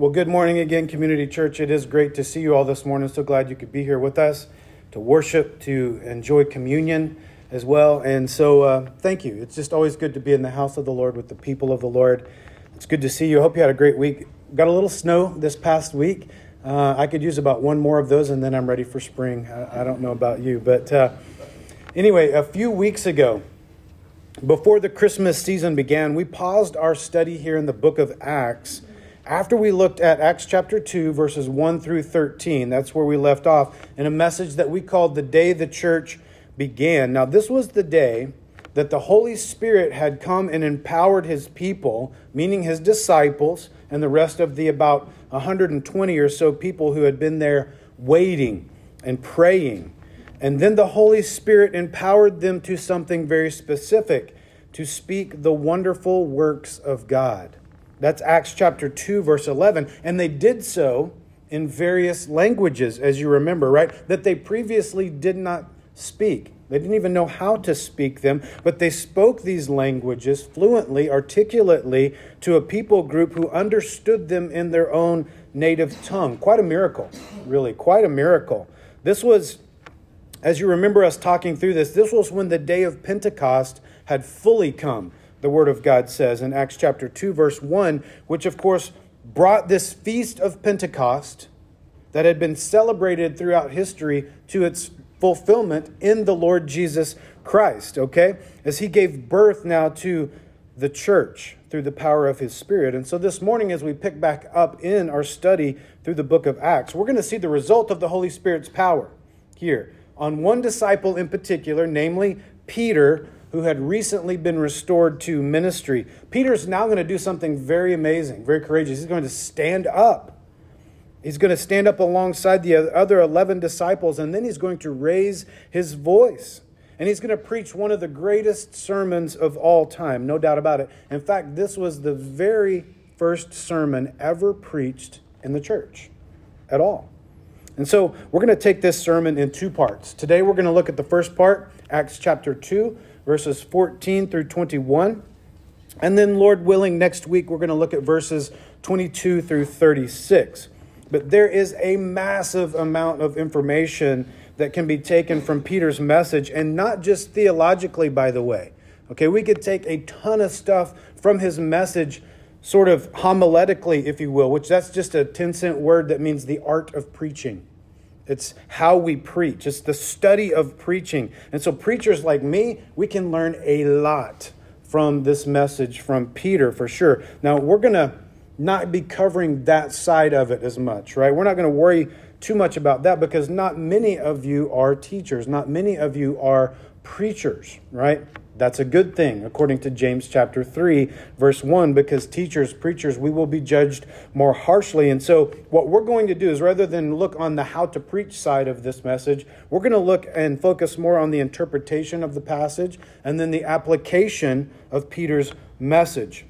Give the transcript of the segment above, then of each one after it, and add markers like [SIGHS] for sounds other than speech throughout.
Well, good morning again, Community Church. It is great to see you all this morning. So glad you could be here with us to worship, to enjoy communion as well. And so, uh, thank you. It's just always good to be in the house of the Lord with the people of the Lord. It's good to see you. I hope you had a great week. Got a little snow this past week. Uh, I could use about one more of those, and then I'm ready for spring. I, I don't know about you, but uh, anyway, a few weeks ago, before the Christmas season began, we paused our study here in the book of Acts after we looked at Acts chapter 2, verses 1 through 13. That's where we left off in a message that we called The Day the Church Began. Now, this was the day that the Holy Spirit had come and empowered his people, meaning his disciples, and the rest of the about 120 or so people who had been there waiting and praying. And then the Holy Spirit empowered them to something very specific to speak the wonderful works of God. That's Acts chapter 2, verse 11. And they did so in various languages, as you remember, right? That they previously did not speak. They didn't even know how to speak them, but they spoke these languages fluently, articulately to a people group who understood them in their own native tongue. Quite a miracle, really, quite a miracle. This was, as you remember us talking through this, this was when the day of Pentecost had fully come, the Word of God says in Acts chapter 2, verse 1, which of course brought this feast of Pentecost that had been celebrated throughout history to its fulfillment in the Lord Jesus Christ, okay? As he gave birth now to the church through the power of his spirit. And so this morning, as we pick back up in our study through the book of Acts, we're going to see the result of the Holy Spirit's power here on one disciple in particular, namely Peter, who had recently been restored to ministry. Peter's now going to do something very amazing, very courageous. He's going to stand up He's going to stand up alongside the other 11 disciples, and then he's going to raise his voice. And he's going to preach one of the greatest sermons of all time, no doubt about it. In fact, this was the very first sermon ever preached in the church at all. And so we're going to take this sermon in two parts. Today we're going to look at the first part, Acts chapter 2, verses 14 through 21. And then, Lord willing, next week we're going to look at verses 22 through 36. But there is a massive amount of information that can be taken from Peter's message, and not just theologically, by the way. Okay, we could take a ton of stuff from his message, sort of homiletically, if you will, which that's just a 10 cent word that means the art of preaching. It's how we preach, it's the study of preaching. And so, preachers like me, we can learn a lot from this message from Peter for sure. Now, we're going to not be covering that side of it as much, right? We're not going to worry too much about that because not many of you are teachers, not many of you are preachers, right? That's a good thing, according to James chapter 3, verse 1, because teachers, preachers, we will be judged more harshly. And so, what we're going to do is rather than look on the how to preach side of this message, we're going to look and focus more on the interpretation of the passage and then the application of Peter's message.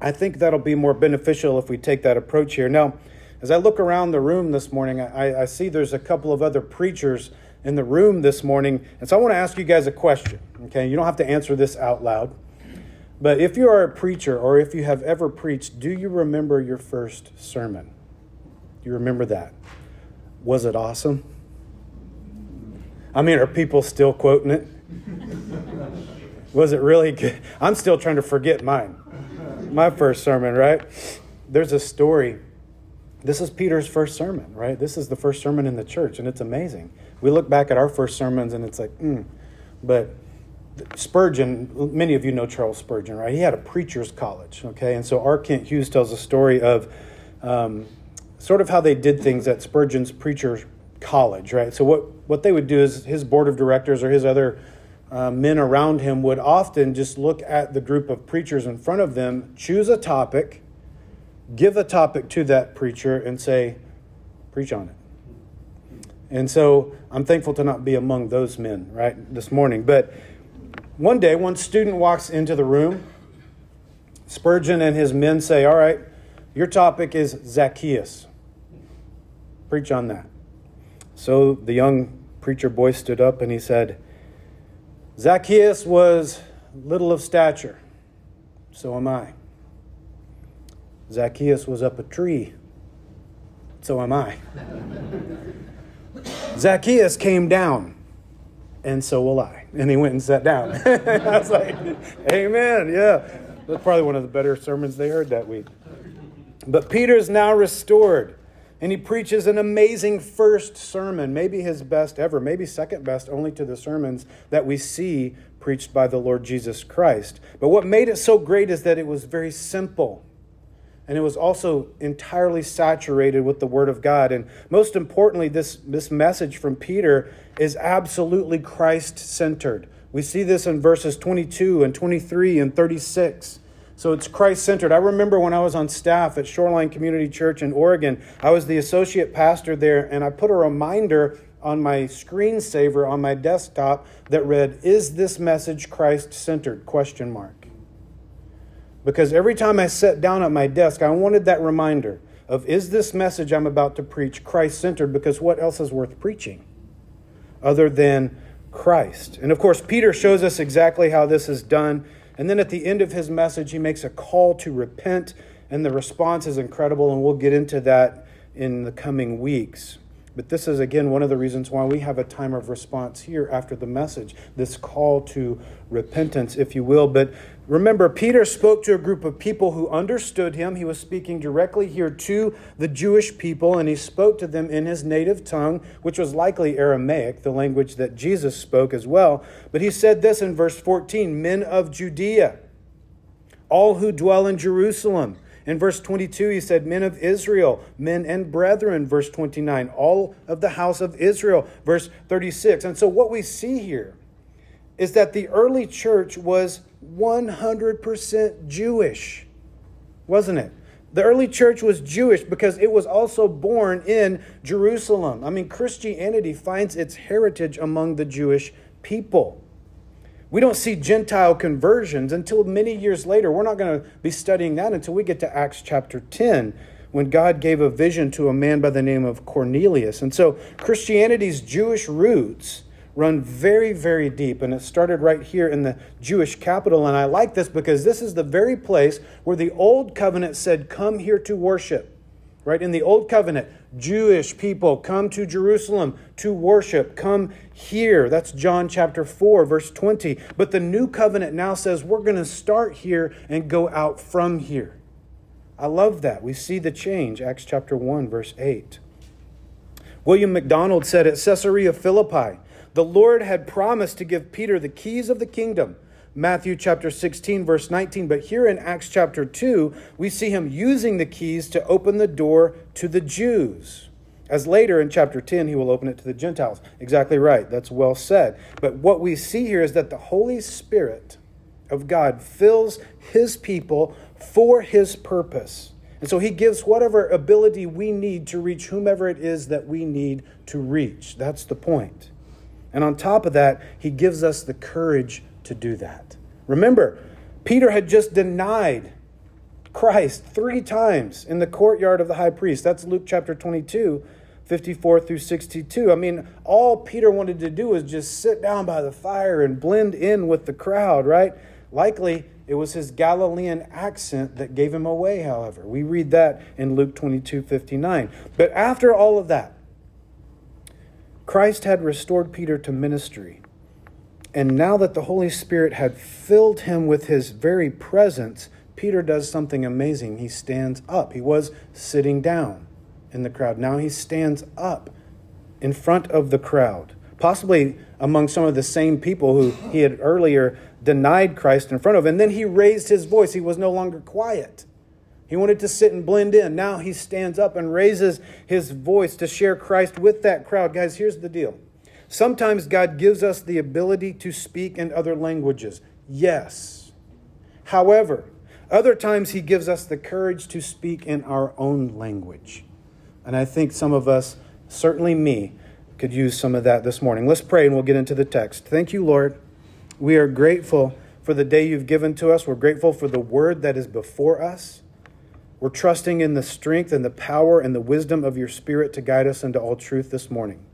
I think that'll be more beneficial if we take that approach here. Now, as I look around the room this morning, I, I see there's a couple of other preachers in the room this morning. And so I want to ask you guys a question. Okay, you don't have to answer this out loud. But if you are a preacher or if you have ever preached, do you remember your first sermon? Do you remember that? Was it awesome? I mean, are people still quoting it? [LAUGHS] Was it really good? I'm still trying to forget mine my first sermon, right? There's a story. This is Peter's first sermon, right? This is the first sermon in the church, and it's amazing. We look back at our first sermons, and it's like, mm. But Spurgeon, many of you know Charles Spurgeon, right? He had a preacher's college, okay? And so R. Kent Hughes tells a story of um, sort of how they did things at Spurgeon's preacher college, right? So what, what they would do is his board of directors or his other uh, men around him would often just look at the group of preachers in front of them, choose a topic, give a topic to that preacher, and say, preach on it. And so I'm thankful to not be among those men, right, this morning. But one day, one student walks into the room. Spurgeon and his men say, All right, your topic is Zacchaeus. Preach on that. So the young preacher boy stood up and he said, Zacchaeus was little of stature, so am I. Zacchaeus was up a tree, So am I. [LAUGHS] Zacchaeus came down, and so will I. And he went and sat down. [LAUGHS] I was like, Amen. Yeah. That's probably one of the better sermons they heard that week. But Peter's now restored, and he preaches an amazing first sermon, maybe his best ever, maybe second best only to the sermons that we see preached by the Lord Jesus Christ. But what made it so great is that it was very simple and it was also entirely saturated with the Word of God. And most importantly, this, this message from Peter is absolutely Christ centered. We see this in verses 22 and 23 and 36. So it's Christ centered. I remember when I was on staff at Shoreline Community Church in Oregon, I was the associate pastor there, and I put a reminder on my screensaver on my desktop that read, Is this message Christ centered? Question mark because every time I sat down at my desk, I wanted that reminder of is this message I'm about to preach Christ centered? Because what else is worth preaching other than Christ? And of course, Peter shows us exactly how this is done. And then at the end of his message, he makes a call to repent, and the response is incredible, and we'll get into that in the coming weeks. But this is, again, one of the reasons why we have a time of response here after the message, this call to repentance, if you will. But remember, Peter spoke to a group of people who understood him. He was speaking directly here to the Jewish people, and he spoke to them in his native tongue, which was likely Aramaic, the language that Jesus spoke as well. But he said this in verse 14 Men of Judea, all who dwell in Jerusalem, in verse 22, he said, Men of Israel, men and brethren, verse 29, all of the house of Israel, verse 36. And so what we see here is that the early church was 100% Jewish, wasn't it? The early church was Jewish because it was also born in Jerusalem. I mean, Christianity finds its heritage among the Jewish people. We don't see Gentile conversions until many years later. We're not going to be studying that until we get to Acts chapter 10, when God gave a vision to a man by the name of Cornelius. And so Christianity's Jewish roots run very, very deep. And it started right here in the Jewish capital. And I like this because this is the very place where the old covenant said, Come here to worship. Right? In the old covenant, Jewish people come to Jerusalem to worship. Come here. That's John chapter 4, verse 20. But the new covenant now says we're going to start here and go out from here. I love that. We see the change. Acts chapter 1, verse 8. William MacDonald said at Caesarea Philippi, the Lord had promised to give Peter the keys of the kingdom Matthew chapter 16, verse 19. But here in Acts chapter 2, we see him using the keys to open the door to the Jews. As later in chapter 10, he will open it to the Gentiles. Exactly right. That's well said. But what we see here is that the Holy Spirit of God fills his people for his purpose. And so he gives whatever ability we need to reach whomever it is that we need to reach. That's the point. And on top of that, he gives us the courage to do that. Remember, Peter had just denied Christ three times in the courtyard of the high priest. That's Luke chapter 22, 54 through 62. I mean, all Peter wanted to do was just sit down by the fire and blend in with the crowd, right? Likely it was his Galilean accent that gave him away, however. We read that in Luke 22, 59. But after all of that, Christ had restored Peter to ministry. And now that the Holy Spirit had filled him with his very presence, Peter does something amazing. He stands up. He was sitting down in the crowd. Now he stands up in front of the crowd, possibly among some of the same people who he had earlier denied Christ in front of. And then he raised his voice. He was no longer quiet. He wanted to sit and blend in. Now he stands up and raises his voice to share Christ with that crowd. Guys, here's the deal Sometimes God gives us the ability to speak in other languages. Yes. However, other times He gives us the courage to speak in our own language. And I think some of us, certainly me, could use some of that this morning. Let's pray and we'll get into the text. Thank you, Lord. We are grateful for the day you've given to us. We're grateful for the word that is before us. We're trusting in the strength and the power and the wisdom of your Spirit to guide us into all truth this morning.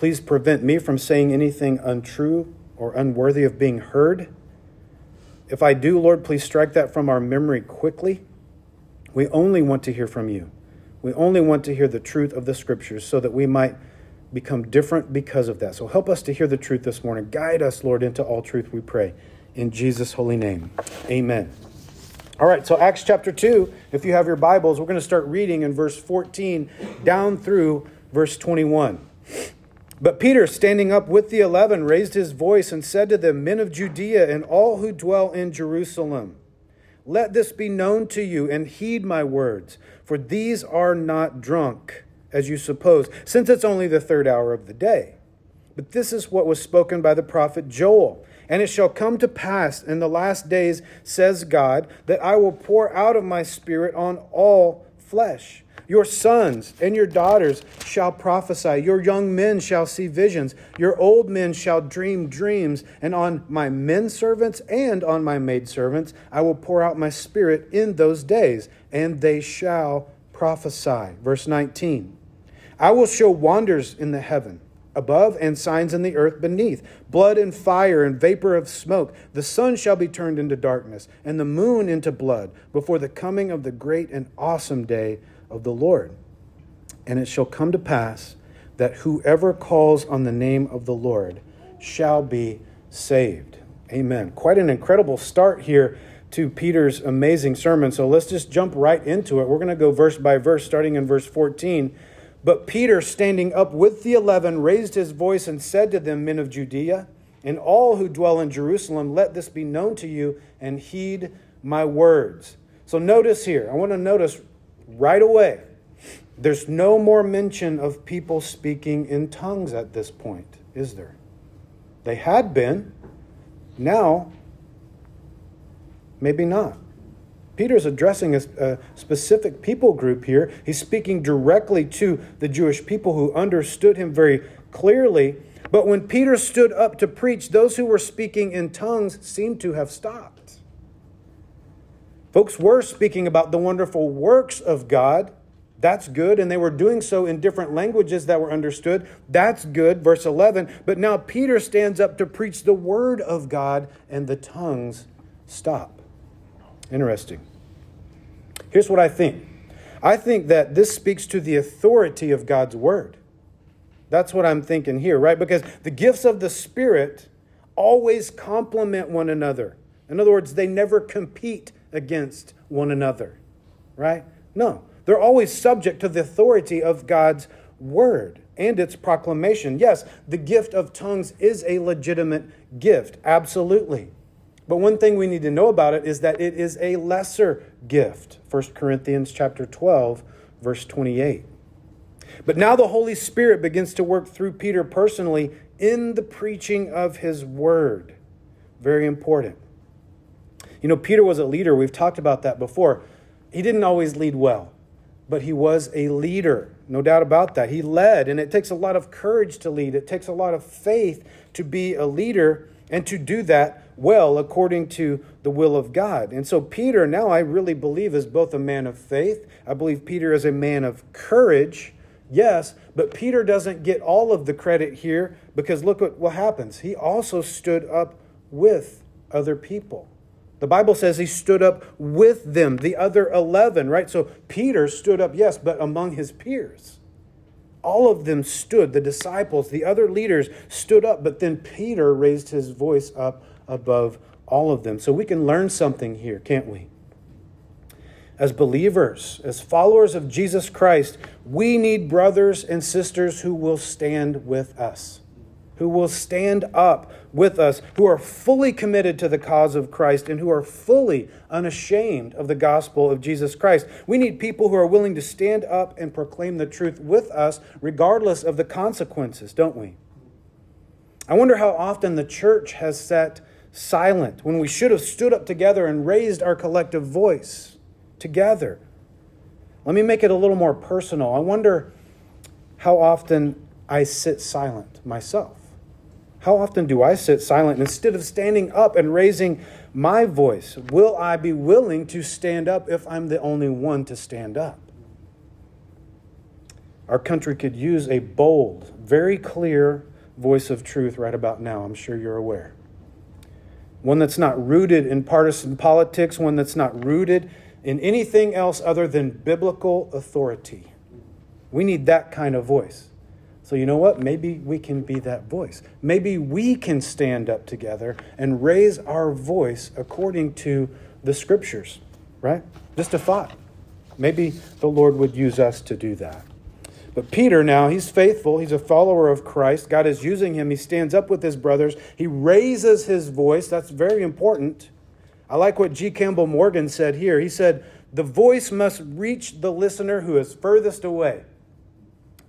Please prevent me from saying anything untrue or unworthy of being heard. If I do, Lord, please strike that from our memory quickly. We only want to hear from you. We only want to hear the truth of the scriptures so that we might become different because of that. So help us to hear the truth this morning. Guide us, Lord, into all truth, we pray. In Jesus' holy name. Amen. All right, so Acts chapter 2, if you have your Bibles, we're going to start reading in verse 14 down through verse 21. But Peter, standing up with the eleven, raised his voice and said to them, Men of Judea and all who dwell in Jerusalem, let this be known to you and heed my words, for these are not drunk, as you suppose, since it's only the third hour of the day. But this is what was spoken by the prophet Joel. And it shall come to pass in the last days, says God, that I will pour out of my spirit on all flesh. Your sons and your daughters shall prophesy. Your young men shall see visions. Your old men shall dream dreams. And on my men servants and on my maidservants I will pour out my spirit in those days, and they shall prophesy. Verse 19 I will show wonders in the heaven above and signs in the earth beneath blood and fire and vapor of smoke. The sun shall be turned into darkness and the moon into blood before the coming of the great and awesome day of the Lord. And it shall come to pass that whoever calls on the name of the Lord shall be saved. Amen. Quite an incredible start here to Peter's amazing sermon. So let's just jump right into it. We're going to go verse by verse, starting in verse 14. But Peter, standing up with the eleven, raised his voice and said to them, Men of Judea, and all who dwell in Jerusalem, let this be known to you and heed my words. So notice here, I want to notice right away. There's no more mention of people speaking in tongues at this point, is there? They had been. Now, maybe not. Peter's addressing a, a, specific people group here. He's speaking directly to the Jewish people who understood him very clearly. But when Peter stood up to preach, those who were speaking in tongues seemed to have stopped. Folks were speaking about the wonderful works of God. That's good. And they were doing so in different languages that were understood. That's good. Verse 11. But now Peter stands up to preach the word of God, and the tongues stop. Interesting. Here's what I think I think that this speaks to the authority of God's word. That's what I'm thinking here, right? Because the gifts of the Spirit always complement one another. In other words, they never compete against one another, right? No, they're always subject to the authority of God's word and its proclamation. Yes, the gift of tongues is a legitimate gift, absolutely. But one thing we need to know about it is that it is a lesser gift. 1 Corinthians chapter 12, verse 28. But now the Holy Spirit begins to work through Peter personally in the preaching of his word. Very important. You know, Peter was a leader. We've talked about that before. He didn't always lead well, but he was a leader. No doubt about that. He led, and it takes a lot of courage to lead. It takes a lot of faith to be a leader and to do that well according to the will of God. And so, Peter, now I really believe, is both a man of faith. I believe Peter is a man of courage. Yes, but Peter doesn't get all of the credit here because look what, what happens. He also stood up with other people. The Bible says he stood up with them, the other 11, right? So Peter stood up, yes, but among his peers. All of them stood, the disciples, the other leaders stood up, but then Peter raised his voice up above all of them. So we can learn something here, can't we? As believers, as followers of Jesus Christ, we need brothers and sisters who will stand with us who will stand up with us, who are fully committed to the cause of Christ, and who are fully unashamed of the gospel of Jesus Christ. We need people who are willing to stand up and proclaim the truth with us, regardless of the consequences, don't we? I wonder how often the church has sat silent when we should have stood up together and raised our collective voice together. Let me make it a little more personal. I wonder how often I sit silent myself. How often do I sit silent instead of standing up and raising my voice? Will I be willing to stand up if I'm the only one to stand up? Our country could use a bold, very clear voice of truth right about now. I'm sure you're aware. One that's not rooted in partisan politics, one that's not rooted in anything else other than biblical authority. We need that kind of voice. So, you know what? Maybe we can be that voice. Maybe we can stand up together and raise our voice according to the scriptures, right? Just a thought. Maybe the Lord would use us to do that. But Peter now, he's faithful. He's a follower of Christ. God is using him. He stands up with his brothers. He raises his voice. That's very important. I like what G. Campbell Morgan said here. He said, The voice must reach the listener who is furthest away.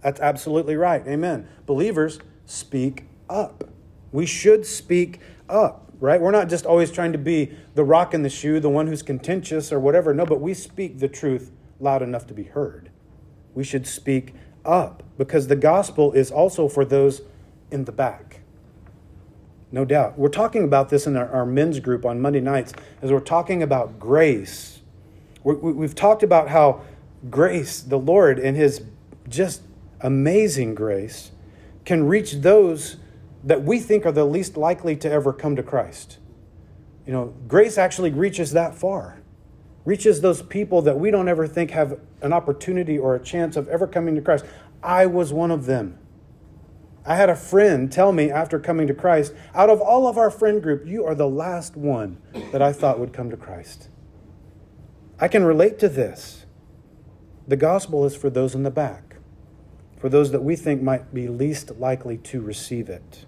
That's absolutely right. Amen. Believers, speak up. We should speak up, right? We're not just always trying to be the rock in the shoe, the one who's contentious or whatever. No, but we speak the truth loud enough to be heard. We should speak up because the gospel is also for those in the back. No doubt. We're talking about this in our, our men's group on Monday nights as we're talking about grace. we we've talked about how grace, the Lord, and His just amazing grace, can reach those that we think are the least likely to ever come to Christ. You know, grace actually reaches that far reaches those people that we don't ever think have an opportunity or a chance of ever coming to Christ. I was one of them. I had a friend tell me after coming to Christ, out of all of our friend group, you are the last one that I thought would come to Christ. I can relate to this. The gospel is for those in the back, for those that we think might be least likely to receive it.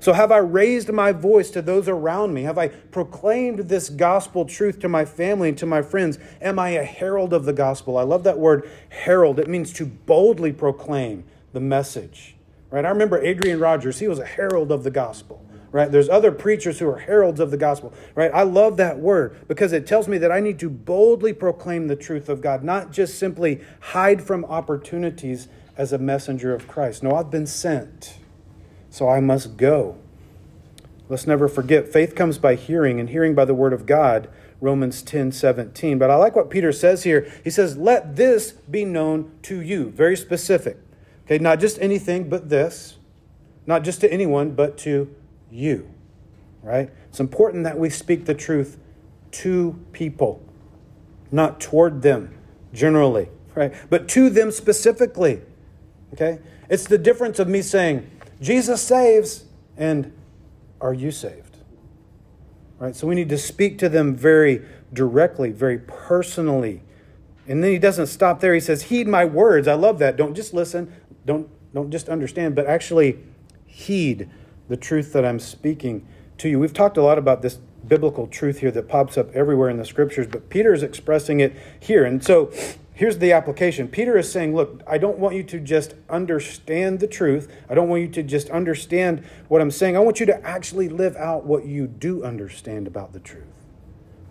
So, have I raised my voice to those around me? Have I proclaimed this gospel truth to my family and to my friends? Am I a herald of the gospel? I love that word herald. It means to boldly proclaim the message. Right? I remember Adrian Rogers, he was a herald of the gospel. Right? There's other preachers who are heralds of the gospel. Right? I love that word because it tells me that I need to boldly proclaim the truth of God, not just simply hide from opportunities as a messenger of Christ. No, I've been sent so I must go. Let's never forget faith comes by hearing, and hearing by the word of God, Romans 10 17. But I like what Peter says here. He says, Let this be known to you. Very specific. Okay, not just anything, but this. Not just to anyone, but to you. Right? It's important that we speak the truth to people, not toward them generally, right? But to them specifically. Okay? It's the difference of me saying, Jesus saves, and are you saved? Right? So we need to speak to them very directly, very personally. And then he doesn't stop there. He says, Heed my words. I love that. Don't just listen, don't, don't just understand, but actually heed the truth that I'm speaking to you. We've talked a lot about this biblical truth here that pops up everywhere in the scriptures, but Peter is expressing it here. And so here's the application. Peter is saying, Look, I don't want you to just understand the truth. I don't want you to just understand what I'm saying. I want you to actually live out what you do understand about the truth.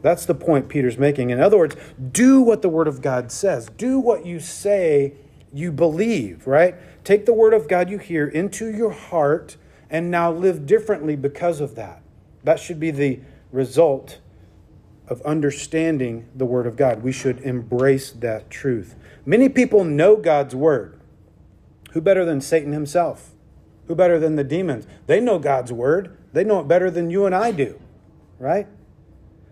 That's the point Peter's making. In other words, do what the Word of God says, do what you say you believe, right? Take the Word of God you hear into your heart and now live differently because of that. That should be the result of understanding the Word of God. We should embrace that truth. Many people know God's Word. Who better than Satan himself? Who better than the demons? They know God's Word. They know it better than you and I do, right?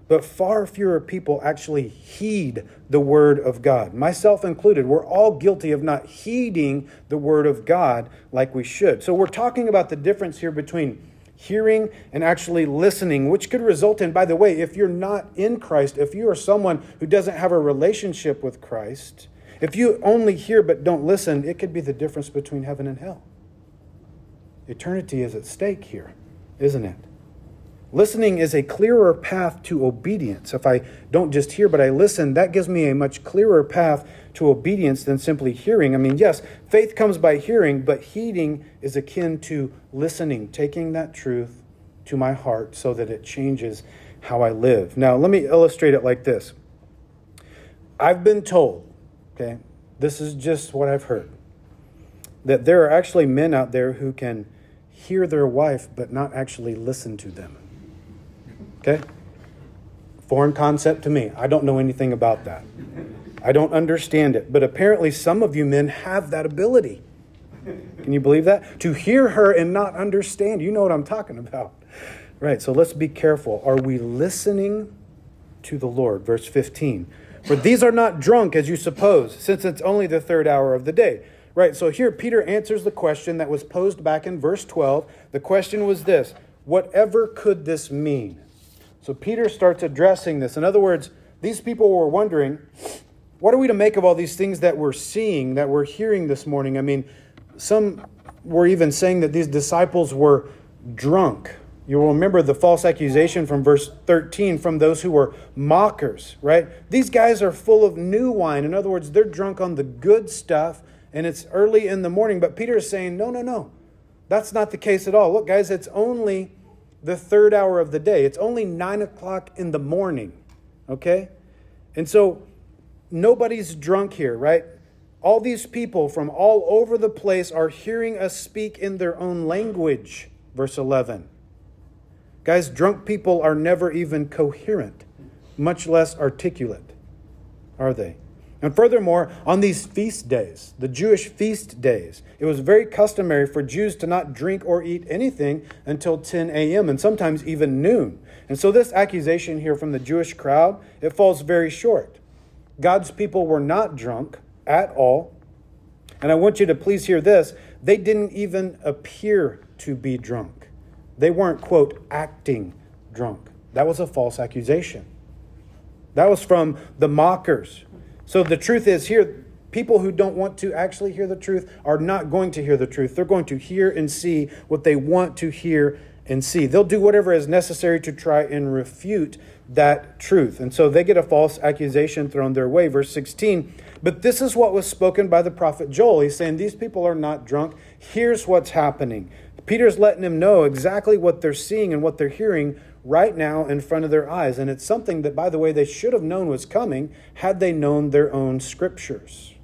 But far fewer people actually heed the Word of God, myself included. We're all guilty of not heeding the Word of God like we should. So, we're talking about the difference here between hearing and actually listening, which could result in, by the way, if you're not in Christ, if you are someone who doesn't have a relationship with Christ, if you only hear but don't listen, it could be the difference between heaven and hell. Eternity is at stake here, isn't it? Listening is a clearer path to obedience. If I don't just hear, but I listen, that gives me a much clearer path to obedience than simply hearing. I mean, yes, faith comes by hearing, but heeding is akin to listening, taking that truth to my heart so that it changes how I live. Now, let me illustrate it like this I've been told, okay, this is just what I've heard, that there are actually men out there who can hear their wife but not actually listen to them. Okay? Foreign concept to me. I don't know anything about that. I don't understand it. But apparently, some of you men have that ability. Can you believe that? To hear her and not understand. You know what I'm talking about. Right, so let's be careful. Are we listening to the Lord? Verse 15. For these are not drunk as you suppose, since it's only the third hour of the day. Right, so here Peter answers the question that was posed back in verse 12. The question was this Whatever could this mean? So Peter starts addressing this. In other words, these people were wondering, what are we to make of all these things that we're seeing, that we're hearing this morning? I mean, some were even saying that these disciples were drunk. You will remember the false accusation from verse 13 from those who were mockers, right? These guys are full of new wine. In other words, they're drunk on the good stuff and it's early in the morning. But Peter is saying, no, no, no. That's not the case at all. Look, guys, it's only the third hour of the day. It's only nine o'clock in the morning. Okay? And so nobody's drunk here, right? All these people from all over the place are hearing us speak in their own language. Verse 11. Guys, drunk people are never even coherent, much less articulate, are they? And furthermore, on these feast days, the Jewish feast days, it was very customary for Jews to not drink or eat anything until 10 a.m. and sometimes even noon. And so this accusation here from the Jewish crowd, it falls very short. God's people were not drunk at all. And I want you to please hear this. They didn't even appear to be drunk. They weren't, quote, acting drunk. That was a false accusation. That was from the mockers so the truth is here, people who don't want to actually hear the truth are not going to hear the truth. They're going to hear and see what they want to hear and see. They'll do whatever is necessary to try and refute that truth. And so they get a false accusation thrown their way. Verse 16. But this is what was spoken by the prophet Joel. He's saying, These people are not drunk. Here's what's happening. Peter's letting them know exactly what they're seeing and what they're hearing right now in front of their eyes. And it's something that, by the way, they should have known was coming had they known their own scriptures.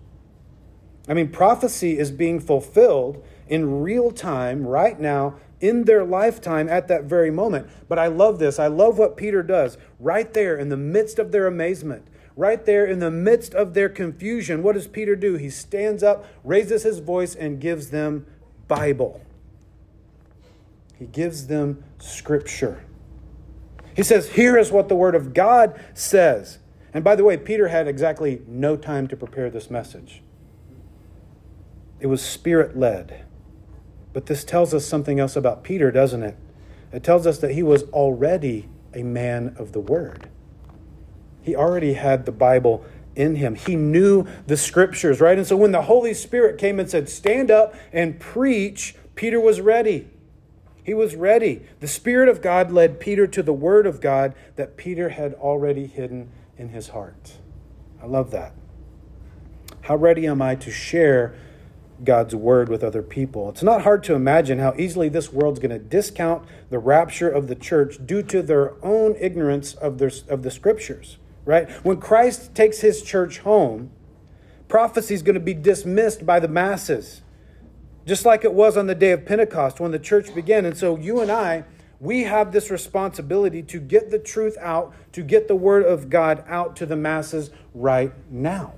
I mean, prophecy is being fulfilled in real time right now in their lifetime at that very moment. But I love this. I love what Peter does right there in the midst of their amazement. Right there in the midst of their confusion, what does Peter do? He stands up, raises his voice, and gives them Bible. He gives them Scripture. He says, Here is what the Word of God says. And by the way, Peter had exactly no time to prepare this message. It was spirit led. But this tells us something else about Peter, doesn't it? It tells us that he was already a man of the Word. He already had the Bible in him. He knew the scriptures, right? And so when the Holy Spirit came and said, Stand up and preach, Peter was ready. He was ready. The Spirit of God led Peter to the Word of God that Peter had already hidden in his heart. I love that. How ready am I to share God's Word with other people? It's not hard to imagine how easily this world's going to discount the rapture of the church due to their own ignorance of, their, of the Scriptures, right? When Christ takes his church home, prophecy is going to be dismissed by the masses just like it was on the day of Pentecost when the church began. And so you and I, we have this responsibility to get the truth out, to get the word of God out to the masses right now,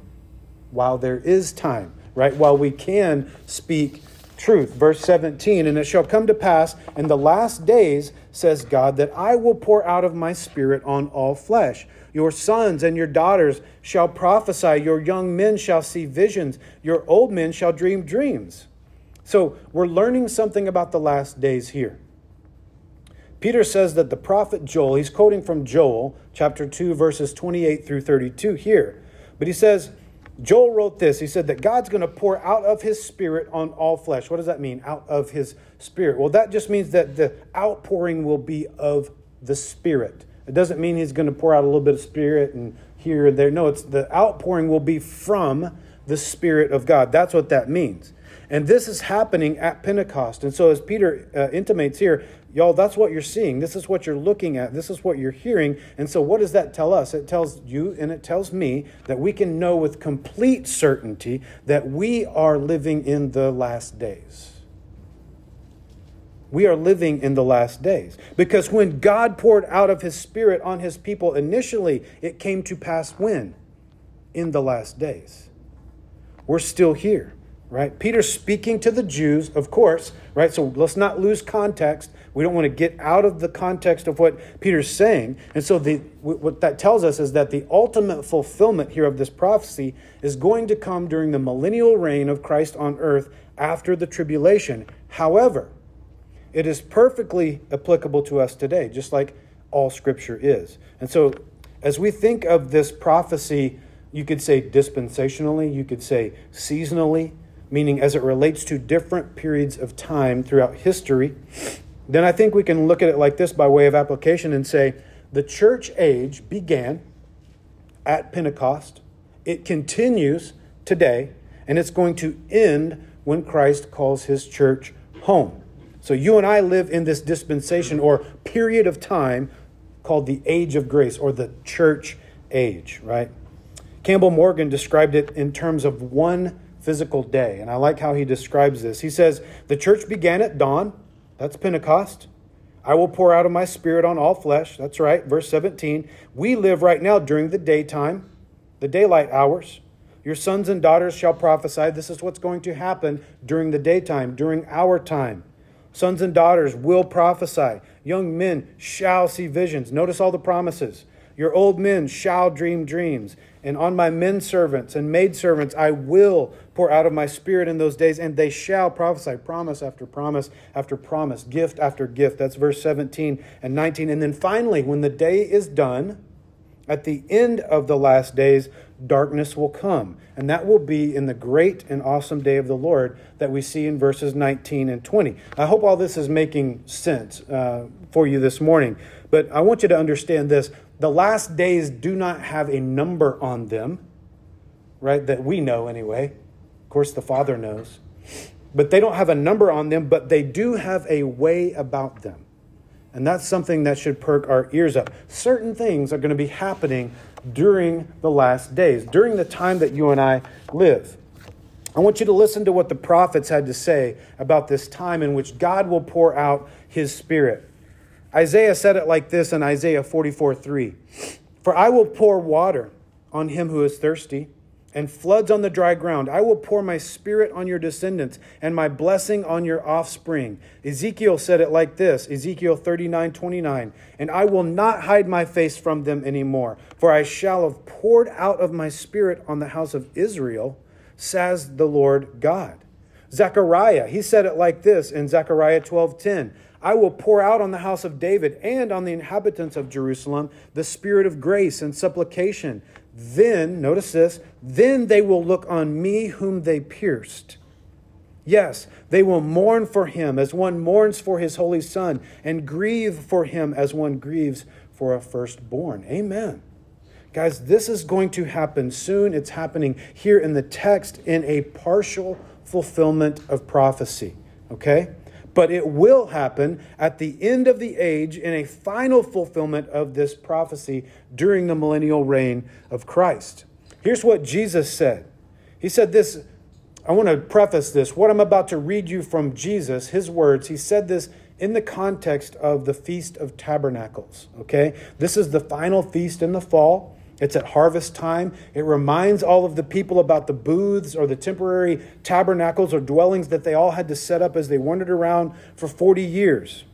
while there is time, right? While we can speak truth. Verse 17, and it shall come to pass in the last days, says God, that I will pour out of my spirit on all flesh. Your sons and your daughters shall prophesy, your young men shall see visions, your old men shall dream dreams. So we're learning something about the last days here. Peter says that the prophet Joel, he's quoting from Joel chapter 2, verses 28 through 32 here. But he says, Joel wrote this. He said that God's going to pour out of his spirit on all flesh. What does that mean? Out of his spirit. Well, that just means that the outpouring will be of the spirit. It doesn't mean he's going to pour out a little bit of spirit and here and there. No, it's the outpouring will be from the spirit of God. That's what that means. And this is happening at Pentecost. And so, as Peter uh, intimates here, y'all, that's what you're seeing. This is what you're looking at. This is what you're hearing. And so, what does that tell us? It tells you and it tells me that we can know with complete certainty that we are living in the last days. We are living in the last days. Because when God poured out of his Spirit on his people initially, it came to pass when? In the last days. We're still here. right? Peter's speaking to the Jews, of course, right? So let's not lose context. We don't want to get out of the context of what Peter's saying. And so the, what that tells us is that the ultimate fulfillment here of this prophecy is going to come during the millennial reign of Christ on earth after the tribulation. However, it is perfectly applicable to us today, just like all scripture is. And so as we think of this prophecy, you could say dispensationally, you could say seasonally, meaning as it relates to different periods of time throughout history, then I think we can look at it like this by way of application and say the church age began at Pentecost, it continues today, and it's going to end when Christ calls his church home. So you and I live in this dispensation or period of time called the age of grace or the church age, right? Campbell Morgan described it in terms of one physical day. And I like how he describes this. He says, The church began at dawn, that's Pentecost. I will pour out of my spirit on all flesh. That's right, verse 17. We live right now during the daytime, the daylight hours. Your sons and daughters shall prophesy. This is what's going to happen during the daytime, during our time. Sons and daughters will prophesy. Young men shall see visions. Notice all the promises. Your old men shall dream dreams. And on my men servants and maid servants I will pour out of my spirit in those days, and they shall prophesy. Promise after promise after promise, gift after gift. That's verse 17 and 19. And then finally, when the day is done, at the end of the last days, darkness will come. And that will be in the great and awesome day of the Lord that we see in verses 19 and 20. I hope all this is making sense uh, for you this morning. But I want you to understand this the last days do not have a number on them, right? That we know anyway. Of course, the Father knows. But they don't have a number on them, but they do have a way about them. And that's something that should perk our ears up. Certain things are going to be happening during the last days, during the time that you and I live. I want you to listen to what the prophets had to say about this time in which God will pour out his spirit. Isaiah said it like this in Isaiah 44 3 For I will pour water on him who is thirsty and floods on the dry ground. I will pour my spirit on your descendants and my blessing on your offspring. Ezekiel said it like this Ezekiel 39 29. And I will not hide my face from them anymore, for I shall have poured out of my spirit on the house of Israel, says the Lord God. Zechariah, he said it like this in Zechariah 12 10. I will pour out on the house of David and on the inhabitants of Jerusalem the spirit of grace and supplication then, notice this, then they will look on me whom they pierced. Yes, they will mourn for him as one mourns for his holy son, and grieve for him as one grieves for a firstborn. Amen. Guys, this is going to happen soon. It's happening here in the text in a partial fulfillment of prophecy. Okay? But it will happen at the end of the age in a final fulfillment of this prophecy during the millennial reign of Christ. Here's what Jesus said He said this. I want to preface this. What I'm about to read you from Jesus, his words, he said this in the context of the Feast of Tabernacles. Okay? This is the final feast in the fall. It's at harvest time. It reminds all of the people about the booths or the temporary tabernacles or dwellings that they all had to set up as they wandered around for 40 years.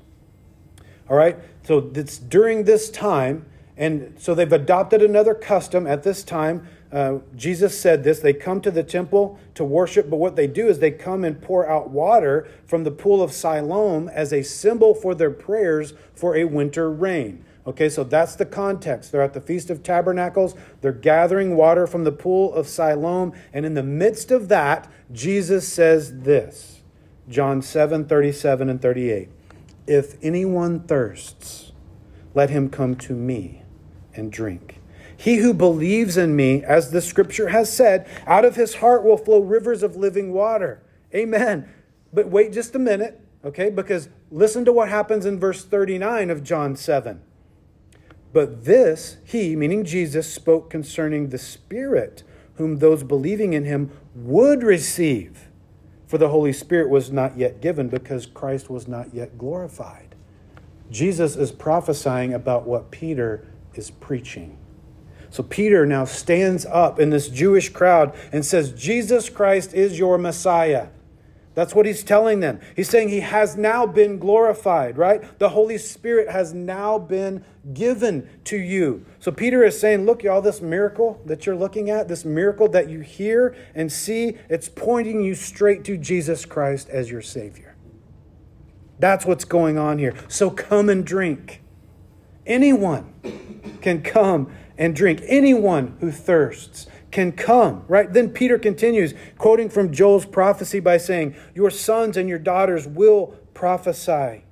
All right? So it's during this time, and so they've adopted another custom at this time. Uh, Jesus said this they come to the temple to worship, but what they do is they come and pour out water from the pool of Siloam as a symbol for their prayers for a winter rain. Okay, so that's the context. They're at the Feast of Tabernacles. They're gathering water from the pool of Siloam. And in the midst of that, Jesus says this John 7 37 and 38. If anyone thirsts, let him come to me and drink. He who believes in me, as the scripture has said, out of his heart will flow rivers of living water. Amen. But wait just a minute, okay? Because listen to what happens in verse 39 of John 7. But this, he, meaning Jesus, spoke concerning the Spirit, whom those believing in him would receive. For the Holy Spirit was not yet given because Christ was not yet glorified. Jesus is prophesying about what Peter is preaching. So Peter now stands up in this Jewish crowd and says, Jesus Christ is your Messiah. That's what he's telling them. He's saying he has now been glorified, right? The Holy Spirit has now been given to you. So Peter is saying, look, y'all, this miracle that you're looking at, this miracle that you hear and see, it's pointing you straight to Jesus Christ as your Savior. That's what's going on here. So come and drink. Anyone can come and drink. Anyone who thirsts can come, right? Then Peter continues, quoting from Joel's prophecy by saying, Your sons and your daughters will prophesy.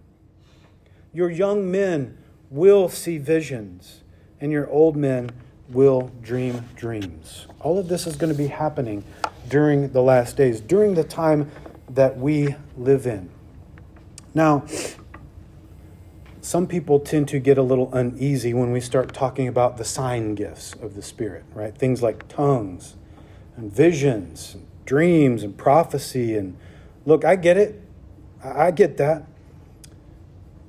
Your young men will see visions, and your old men will dream dreams. All of this is going to be happening during the last days, during the time that we live in. Now, some people tend to get a little uneasy when we start talking about the sign gifts of the Spirit, right? Things like tongues and visions, and dreams and prophecy. And look, I get it. I get that.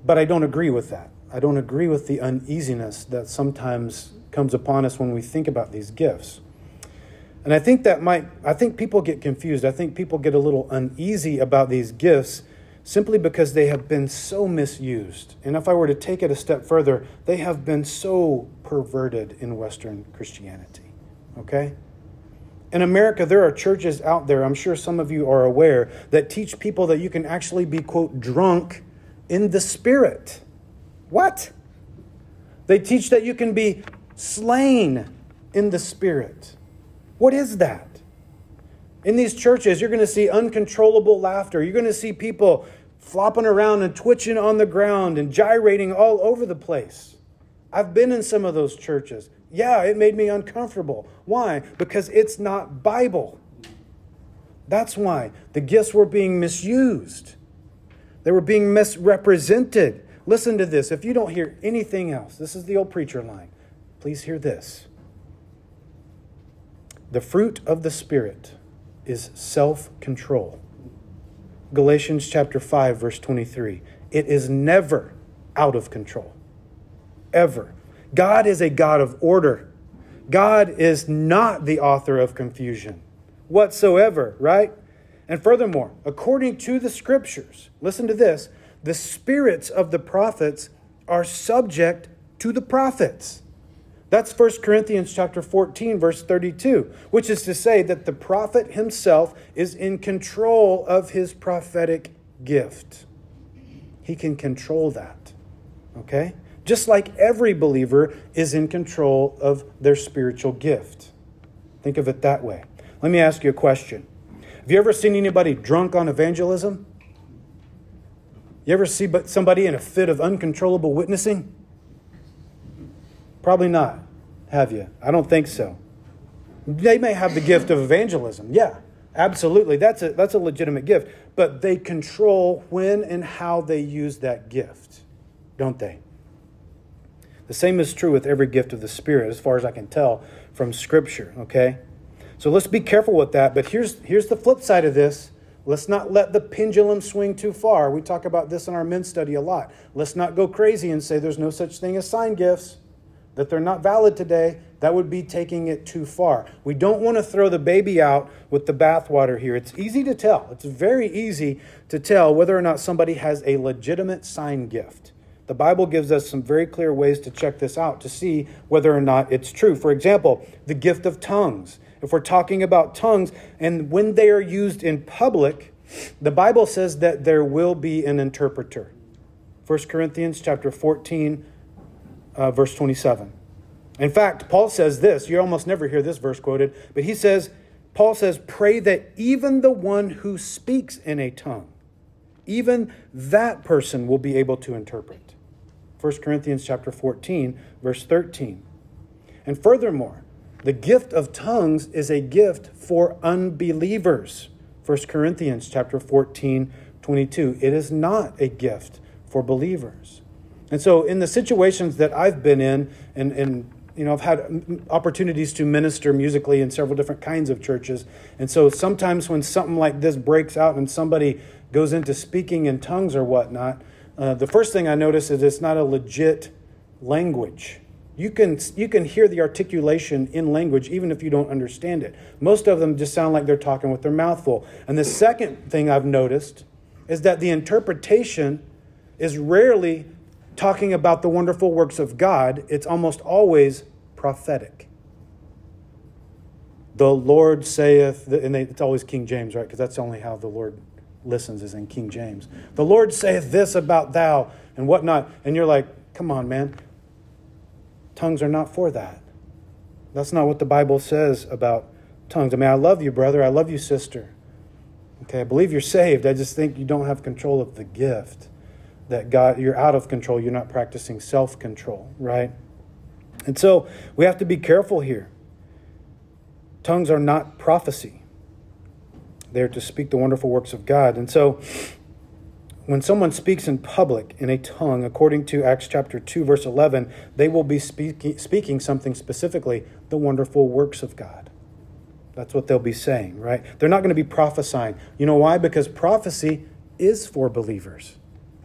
But I don't agree with that. I don't agree with the uneasiness that sometimes comes upon us when we think about these gifts. And I think that might, I think people get confused. I think people get a little uneasy about these gifts simply because they have been so misused. And if I were to take it a step further, they have been so perverted in Western Christianity. Okay? In America, there are churches out there, I'm sure some of you are aware, that teach people that you can actually be, quote, drunk in the spirit. What? They teach that you can be slain in the spirit. What is that? In these churches, you're going to see uncontrollable laughter. You're going to see people flopping around and twitching on the ground and gyrating all over the place. I've been in some of those churches. Yeah, it made me uncomfortable. Why? Because it's not Bible. That's why the gifts were being misused. They were being misrepresented. Listen to this. If you don't hear anything else, this is the old preacher line. Please hear this. The fruit of the Spirit is self control. Galatians chapter 5 verse 23. It is never out of control. Ever. God is a God of order. God is not the author of confusion whatsoever, right? And furthermore, according to the scriptures, listen to this, the spirits of the prophets are subject to the prophets. That's 1 Corinthians chapter 14 verse 32, which is to say that the prophet himself is in control of his prophetic gift. He can control that. Okay? Just like every believer is in control of their spiritual gift. Think of it that way. Let me ask you a question. Have you ever seen anybody drunk on evangelism? You ever see somebody in a fit of uncontrollable witnessing? Probably not, have you? I don't think so. They may have the gift of evangelism. Yeah, absolutely. That's a, that's a legitimate gift. But they control when and how they use that gift, don't they? The same is true with every gift of the Spirit, as far as I can tell from Scripture, okay? So let's be careful with that. But here's, here's the flip side of this. Let's not let the pendulum swing too far. We talk about this in our men's study a lot. Let's not go crazy and say there's no such thing as sign gifts that they're not valid today, that would be taking it too far. We don't want to throw the baby out with the bathwater here. It's easy to tell. It's very easy to tell whether or not somebody has a legitimate sign gift. The Bible gives us some very clear ways to check this out to see whether or not it's true. For example, the gift of tongues. If we're talking about tongues and when they are used in public, the Bible says that there will be an interpreter. 1 Corinthians chapter 14 uh, verse 27. In fact, Paul says this. You almost never hear this verse quoted, but he says, Paul says, pray that even the one who speaks in a tongue, even that person will be able to interpret. 1 Corinthians chapter 14, verse 13. And furthermore, the gift of tongues is a gift for unbelievers. 1 Corinthians chapter 14, 22. It is not a gift for believers. And so, in the situations that I've been in, and, and you know, I've had opportunities to minister musically in several different kinds of churches. And so, sometimes when something like this breaks out and somebody goes into speaking in tongues or whatnot, uh, the first thing I notice is it's not a legit language. You can, you can hear the articulation in language even if you don't understand it. Most of them just sound like they're talking with their mouth full. And the second thing I've noticed is that the interpretation is rarely talking about the wonderful works of God, it's almost always prophetic. The Lord saith, and it's always King James, right? Because that's only how the Lord listens, is in King James. The Lord saith this about thou and whatnot. And you're like, come on, man. Tongues are not for that. That's not what the Bible says about tongues. I mean, I love you, brother. I love you, sister. Okay, I believe you're saved. I just think you don't have control of the gift. That God, you're out of control. You're not practicing self control, right? And so we have to be careful here. Tongues are not prophecy, they're to speak the wonderful works of God. And so when someone speaks in public in a tongue, according to Acts chapter 2, verse 11, they will be speaking, speaking something specifically the wonderful works of God. That's what they'll be saying, right? They're not going to be prophesying. You know why? Because prophecy is for believers.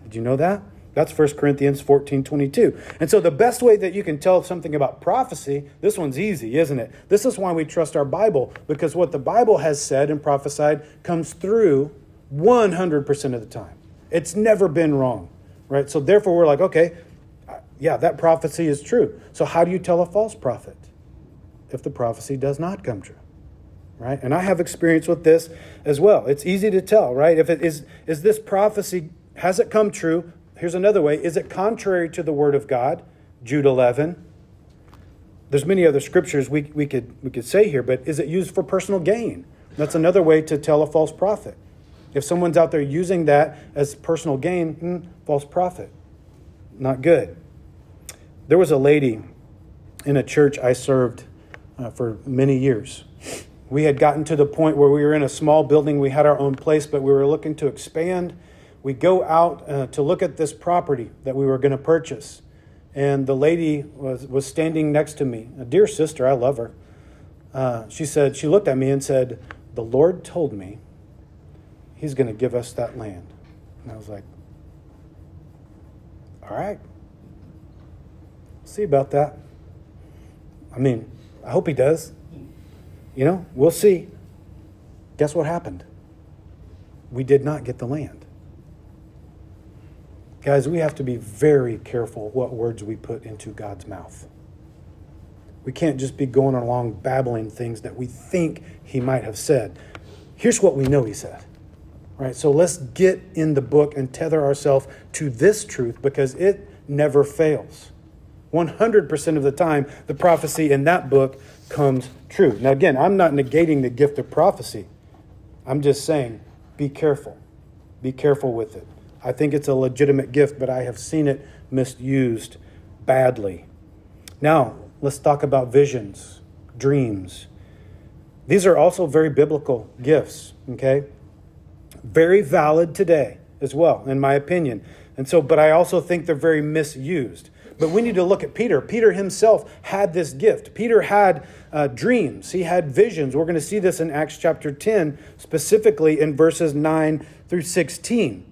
Did you know that? That's 1 Corinthians 14 22. And so, the best way that you can tell something about prophecy, this one's easy, isn't it? This is why we trust our Bible, because what the Bible has said and prophesied comes through 100% of the time. It's never been wrong, right? So, therefore, we're like, okay, uh, yeah, that prophecy is true. So, how do you tell a false prophet if the prophecy does not come true? Right? And I have experience with this as well. It's easy to tell, right? If it is, is this prophecy, has it come true? Here's another way is it contrary to the word of God? Jude 11. There's many other scriptures we, we, could, we could say here, but is it used for personal gain? That's another way to tell a false prophet. If someone's out there using that as personal gain, hmm, false prophet. Not good. There was a lady in a church I served uh, for many years. We had gotten to the point where we were in a small building, we had our own place, but we were looking to expand we go out uh, to look at this property that we were going to purchase. And the lady was, was standing next to me, a dear sister, I love her. Uh, she said, she looked at me and said, The Lord told me He's going to give us that land. And I was like, All right. See about that. I mean, I hope He does. You know, we'll see. Guess what happened? We did not get the land. Guys, we have to be very careful what words we put into God's mouth. We can't just be going along babbling things that we think He might have said. Here's what we know He said. Right? So let's get in the book and tether ourselves to this truth because it never fails. 100% of the time, the prophecy in that book comes true. Now, again, I'm not negating the gift of prophecy. I'm just saying, be careful. Be careful with it. I think it's a legitimate gift, but I have seen it misused badly. Now, let's talk about visions, dreams. These are also very biblical gifts, okay? Very valid today as well, in my opinion. And so, but I also think they're very misused. But we need to look at Peter. Peter himself had this gift. Peter had uh, dreams, he had visions. We're going to see this in Acts chapter 10, specifically in verses 9 through 16.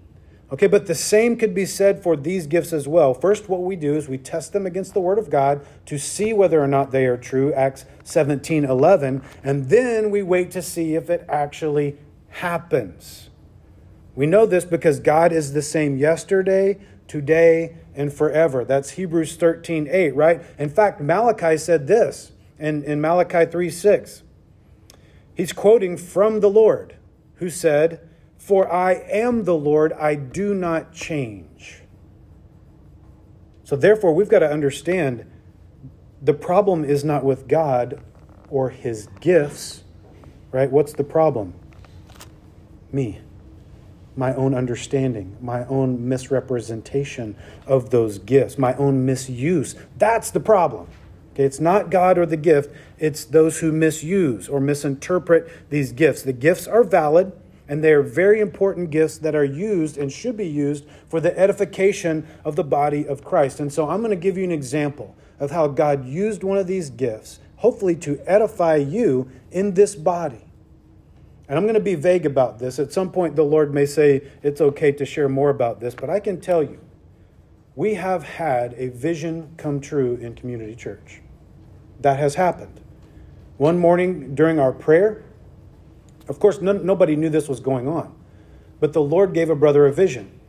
Okay, but the same could be said for these gifts as well. First, what we do is we test them against the Word of God to see whether or not they are true, Acts 17 11, and then we wait to see if it actually happens. We know this because God is the same yesterday, today, and forever. That's Hebrews 13 8, right? In fact, Malachi said this in, in Malachi 3 6. He's quoting from the Lord, who said, for I am the Lord, I do not change. So, therefore, we've got to understand the problem is not with God or his gifts, right? What's the problem? Me. My own understanding, my own misrepresentation of those gifts, my own misuse. That's the problem. Okay, it's not God or the gift, it's those who misuse or misinterpret these gifts. The gifts are valid, and they are very important gifts that are used and should be used for the edification of the body of Christ. And so I'm going to give you an example of how God used one of these gifts, hopefully to edify you in this body. And I'm going to be vague about this. At some point, the Lord may say it's okay to share more about this, but I can tell you we have had a vision come true in community church. That has happened. One morning during our prayer, of course, nobody knew this was going on, but the Lord gave a brother a vision.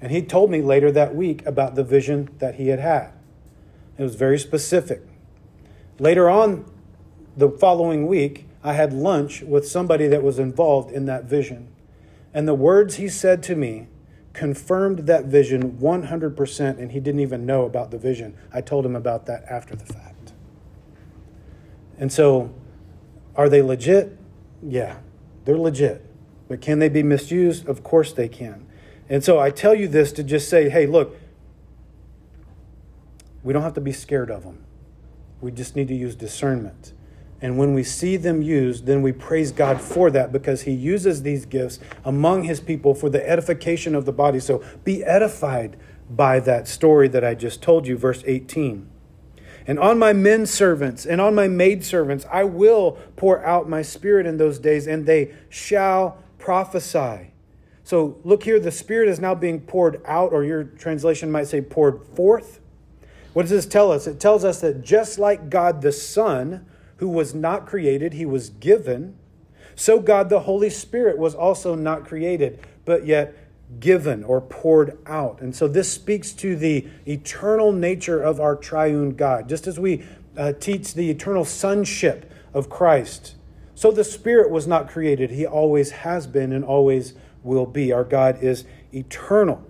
And he told me later that week about the vision that he had had. It was very specific. Later on, the following week, I had lunch with somebody that was involved in that vision. And the words he said to me confirmed that vision 100%, and he didn't even know about the vision. I told him about that after the fact. And so, are they legit? Yeah, they're legit. But can they be misused? Of course they can. And so I tell you this to just say, hey, look, we don't have to be scared of them. We just need to use discernment. And when we see them used, then we praise God for that because He uses these gifts among His people for the edification of the body. So be edified by that story that I just told you, verse 18. And on my men servants and on my maid servants I will pour out my spirit in those days, and they shall prophesy. So look here, the spirit is now being poured out, or your translation might say poured forth. What does this tell us? It tells us that just like God the Son, who was not created, he was given, so God the Holy Spirit was also not created, but yet given or poured out. And so this speaks to the eternal nature of our triune God. Just as we uh, teach the eternal sonship of Christ, so the Spirit was not created. He always has been and always will be. Our God is eternal.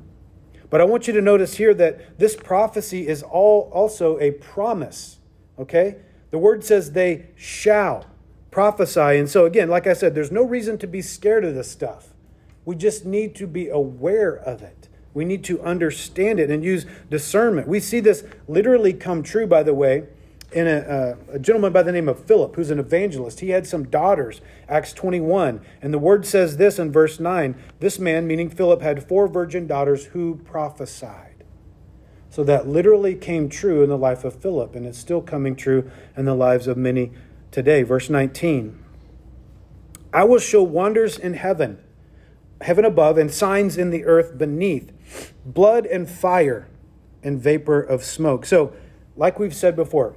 But I want you to notice here that this prophecy is all also a promise. Okay? The word says they shall prophesy. And so, again, like I said, there's no reason to be scared of this stuff. We just need to be aware of it. We need to understand it and use discernment. We see this literally come true, by the way, in a, uh, a, gentleman by the name of Philip, who's an evangelist. He had some daughters, Acts 21. And the word says this in verse 9 this man, meaning Philip, had four virgin daughters who prophesied. So that literally came true in the life of Philip, and it's still coming true in the lives of many today. Verse 19 I will show wonders in heaven heaven above and signs in the earth beneath blood and fire and vapor of smoke. So, like we've said before,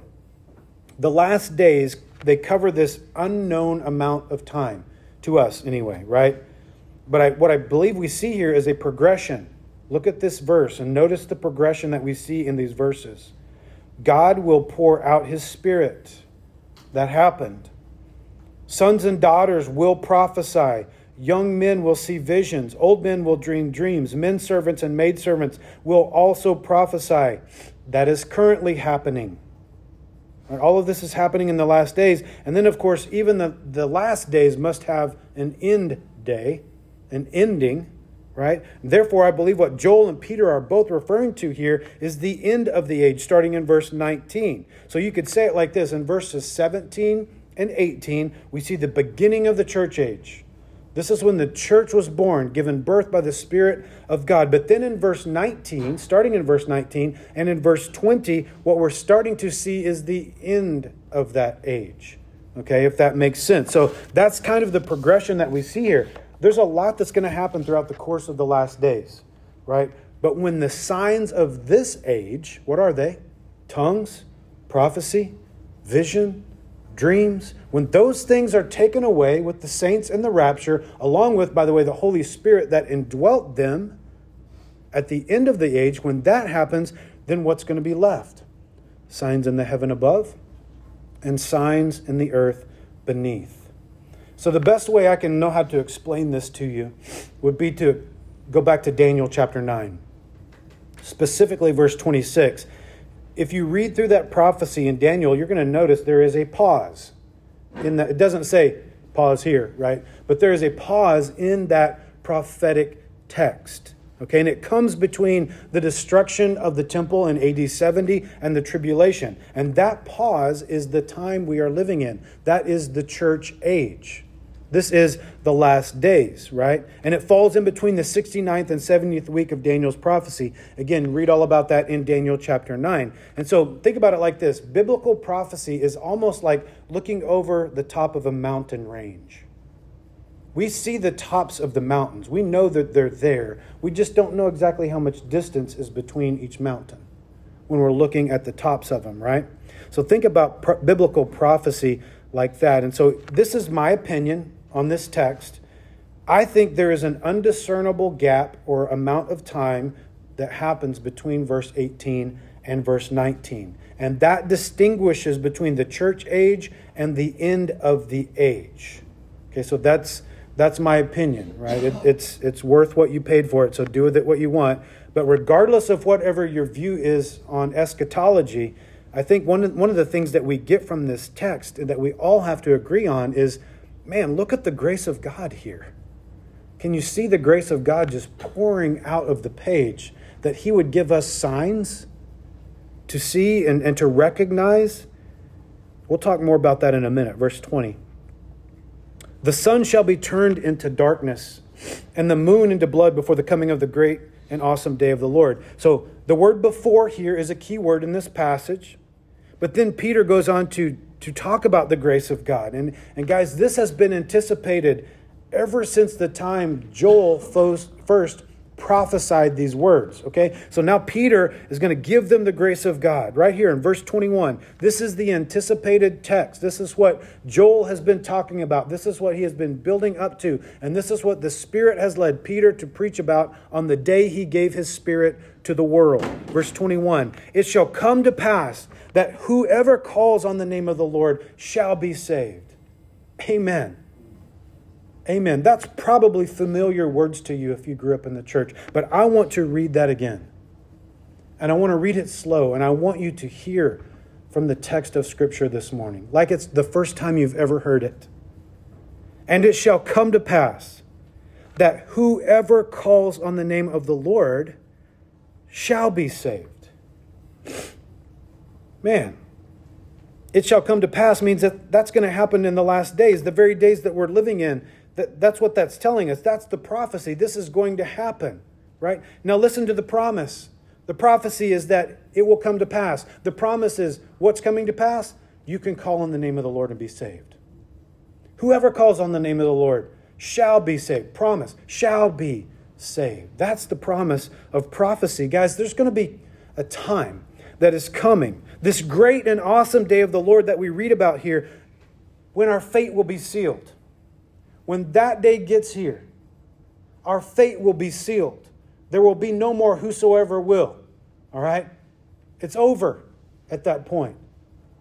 the last days, they cover this unknown amount of time to us, anyway, right? But I, what I believe we see here is a progression. Look at this verse and notice the progression that we see in these verses. God will pour out his spirit. That happened. Sons and daughters will prophesy. Young men will see visions. Old men will dream dreams. Men servants and maid servants will also prophesy. That is currently happening. All of this is happening in the last days. And then, of course, even the, the last days must have an end day, an ending, right? Therefore, I believe what Joel and Peter are both referring to here is the end of the age, starting in verse 19. So you could say it like this in verses 17 and 18, we see the beginning of the church age. This is when the church was born, given birth by the Spirit of God. But then in verse 19, starting in verse 19, and in verse 20, what we're starting to see is the end of that age. Okay, if that makes sense. So that's kind of the progression that we see here. There's a lot that's going to happen throughout the course of the last days, right? But when the signs of this age, what are they? Tongues, prophecy, vision, dreams, when those things are taken away with the saints in the rapture, along with, by the way, the Holy Spirit that indwelt them at the end of the age, when that happens, then what's going to be left? Signs in the heaven above and signs in the earth beneath. So, the best way I can know how to explain this to you would be to go back to Daniel chapter 9, specifically verse 26 if you read through that prophecy in Daniel, you're going to notice there is a pause. In that, it doesn't say pause here, right? But there is a pause in that prophetic text. Okay, and it comes between the destruction of the temple in AD 70 and the tribulation. And that pause is the time we are living in. That is the church age. This is the last days, right? And it falls in between the 69th and 70th week of Daniel's prophecy. Again, read all about that in Daniel chapter 9. And so think about it like this biblical prophecy is almost like looking over the top of a mountain range. We see the tops of the mountains. We know that they're there. We just don't know exactly how much distance is between each mountain when we're looking at the tops of them, right? So think about pro- biblical prophecy like that. And so this is my opinion on this text. I think there is an undiscernible gap or amount of time that happens between verse 18 and verse 19. And that distinguishes between the church age and the end of the age. Okay, so that's that's my opinion, right? It, it's it's worth what you paid for it, so do with it what you want. But regardless of whatever your view is on eschatology, I think one of, one of the things that we get from this text that we all have to agree on is, man, look at the grace of God here. Can you see the grace of God just pouring out of the page? That He would give us signs to see and, and to recognize? We'll talk more about that in a minute. Verse 20. The sun shall be turned into darkness, and the moon into blood before the coming of the great and awesome day of the Lord. So the word before here is a key word in this passage. But then Peter goes on to, to talk about the grace of God. And, and guys, this has been anticipated ever since the time Joel first prophesied these words. Okay? So now Peter is going to give them the grace of God. Right here in verse 21. This is the anticipated text. This is what Joel has been talking about. This is what he has been building up to. And this is what the Spirit has led Peter to preach about on the day he gave his Spirit to the world. Verse 21 It shall come to pass that whoever calls on the name of the Lord shall be saved. Amen. Amen. That's probably familiar words to you if you grew up in the church, but I want to read that again. And I want to read it slow, and I want you to hear from the text of Scripture this morning, like it's the first time you've ever heard it. And it shall come to pass that whoever calls on the name of the Lord shall be saved. Man, it shall come to pass means that that's going to happen in the last days, the very days that we're living in. That, that's what that's telling us. That's the prophecy. This is going to happen, right? Now listen to the promise. The prophecy is that it will come to pass. The promise is what's coming to pass? You can call on the name of the Lord and be saved. Whoever calls on the name of the Lord shall be saved. Promise, shall be saved. That's the promise of prophecy. Guys, there's going to be a time that is coming, this great and awesome day of the Lord that we read about here, when our fate will be sealed. When that day gets here, our fate will be sealed. There will be no more whosoever will. All right? It's over at that point.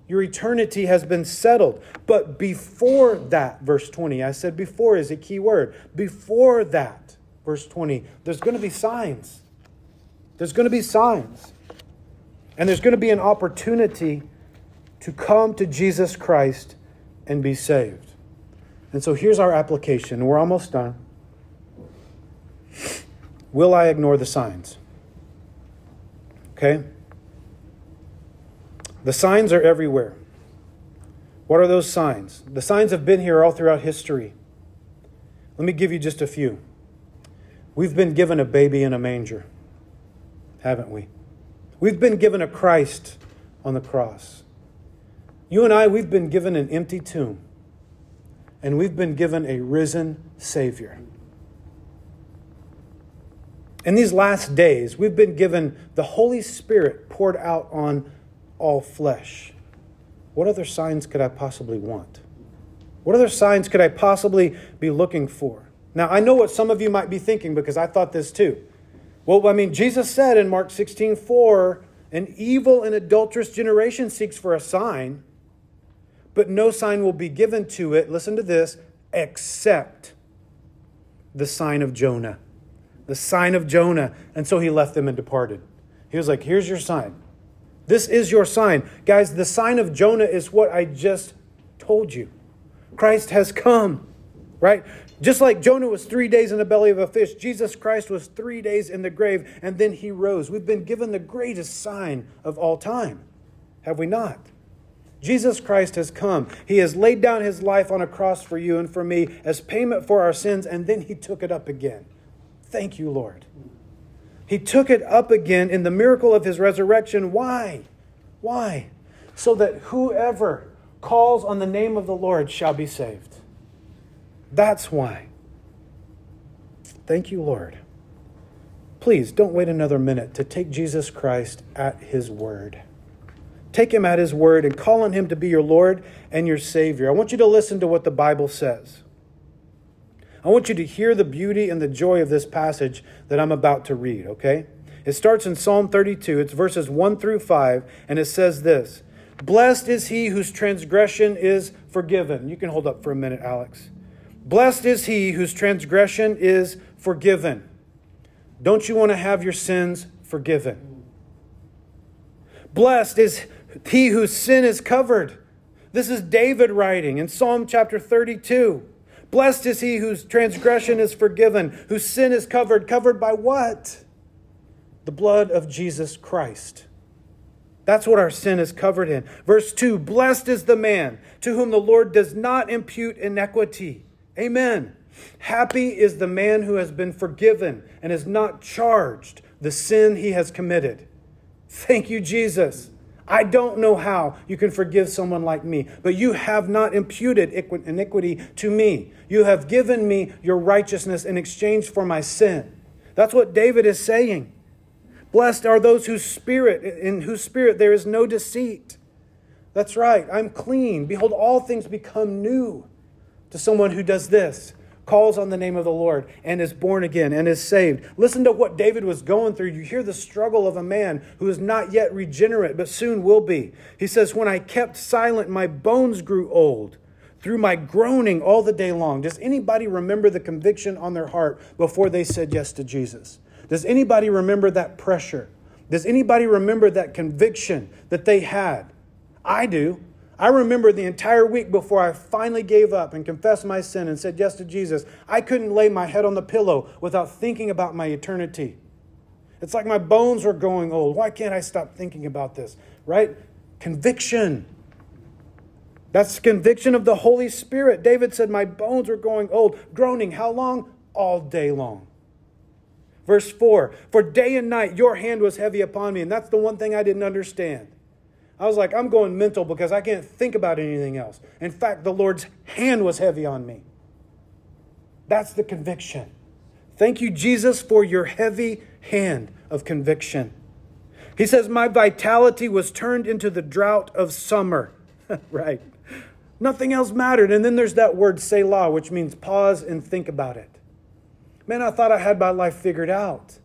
Your eternity has been settled. But before that, verse 20, I said before is a key word. Before that, verse 20, there's going to be signs. There's going to be signs. And there's going to be an opportunity to come to Jesus Christ and be saved. And so here's our application. We're almost done. Will I ignore the signs? Okay? The signs are everywhere. What are those signs? The signs have been here all throughout history. Let me give you just a few. We've been given a baby in a manger, haven't we? We've been given a Christ on the cross. You and I, we've been given an empty tomb and we've been given a risen Savior. In these last days, we've been given the Holy Spirit poured out on all flesh. What other signs could I possibly want? What other signs could I possibly be looking for? Now, I know what some of you might be thinking because I thought this too. Well, I mean, Jesus said in Mark 16 4, an evil and adulterous generation seeks for a sign but no sign will be given to it, listen to this, except the sign of Jonah. The sign of Jonah. And so he left them and departed. He was like, Here's your sign. This is your sign. Guys, the sign of Jonah is what I just told you. Christ has come, right? Just like Jonah was three days in the belly of a fish, Jesus Christ was three days in the grave, and then he rose. We've been given the greatest sign of all time, have we not? Jesus Christ has come. He has laid down his life on a cross for you and for me as payment for our sins, and then he took it up again. Thank you, Lord. He took it up again in the miracle of his resurrection. Why? Why? So that whoever calls on the name of the Lord shall be saved. That's why. Thank you, Lord. Please don't wait another minute to take Jesus Christ at his word. Take him at his word and call on him to be your Lord and your Savior. I want you to listen to what the Bible says. I want you to hear the beauty and the joy of this passage that I'm about to read, okay? It starts in Psalm 32. It's verses 1 through 5, and it says this Blessed is he whose transgression is forgiven. You can hold up for a minute, Alex. Blessed is he whose transgression is forgiven. Don't you want to have your sins forgiven? Blessed is he whose sin is covered. This is David writing in Psalm chapter 32. Blessed is he whose transgression is forgiven, whose sin is covered. Covered by what? The blood of Jesus Christ. That's what our sin is covered in. Verse 2 Blessed is the man to whom the Lord does not impute iniquity. Amen. Happy is the man who has been forgiven and is not charged the sin he has committed. Thank you, Jesus. I don't know how you can forgive someone like me, but you have not imputed iniquity to me. You have given me your righteousness in exchange for my sin. That's what David is saying. Blessed are those whose spirit, in whose spirit there is no deceit. That's right, I'm clean. Behold, all things become new to someone who does this calls on the name of the Lord and is born again and is saved. Listen to what David was going through. You hear the struggle of a man who is not yet regenerate, but soon will be. He says, When I kept silent, my bones grew old through my groaning all the day long. Does anybody remember the conviction on their heart before they said yes to Jesus? Does anybody remember that pressure? Does anybody remember that conviction that they had? I do. I remember the entire week before I finally gave up and confessed my sin and said yes to Jesus, I couldn't lay my head on the pillow without thinking about my eternity. It's like my bones were going old. Why can't I stop thinking about this? Right? Conviction. That's conviction of the Holy Spirit. David said, My bones are going old, groaning. How long? All day long. Verse 4 For day and night your hand was heavy upon me. And that's the one thing I didn't understand. I was like, I'm going mental because I can't think about anything else. In fact, the Lord's hand was heavy on me. That's the conviction. Thank you, Jesus, for your heavy hand of conviction. He says, My vitality was turned into the drought of summer. [LAUGHS] right. Nothing else mattered. And then there's that word Selah, which means pause and think about it. Man, I thought I had my life figured out.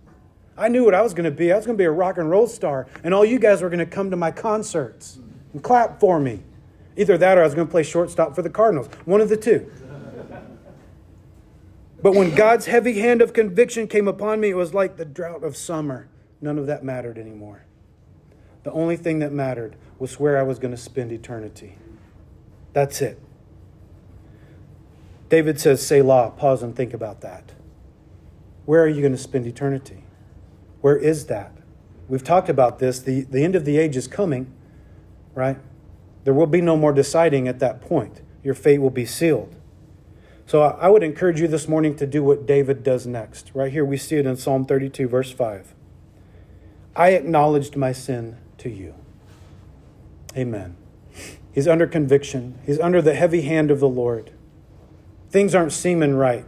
I knew what I was going to be. I was going to be a rock and roll star, and all you guys were going to come to my concerts and clap for me. Either that or I was going to play shortstop for the Cardinals. One of the two. But when God's heavy hand of conviction came upon me, it was like the drought of summer. None of that mattered anymore. The only thing that mattered was where I was going to spend eternity. That's it. David says, Selah, pause and think about that. Where are you going to spend eternity? Where is that? We've talked about this. The, the end of the age is coming, right? There will be no more deciding at that point. Your fate will be sealed. So I would encourage you this morning to do what David does next. Right here, we see it in Psalm 32, verse 5. I acknowledged my sin to you. Amen. He's under conviction, he's under the heavy hand of the Lord. Things aren't seeming right.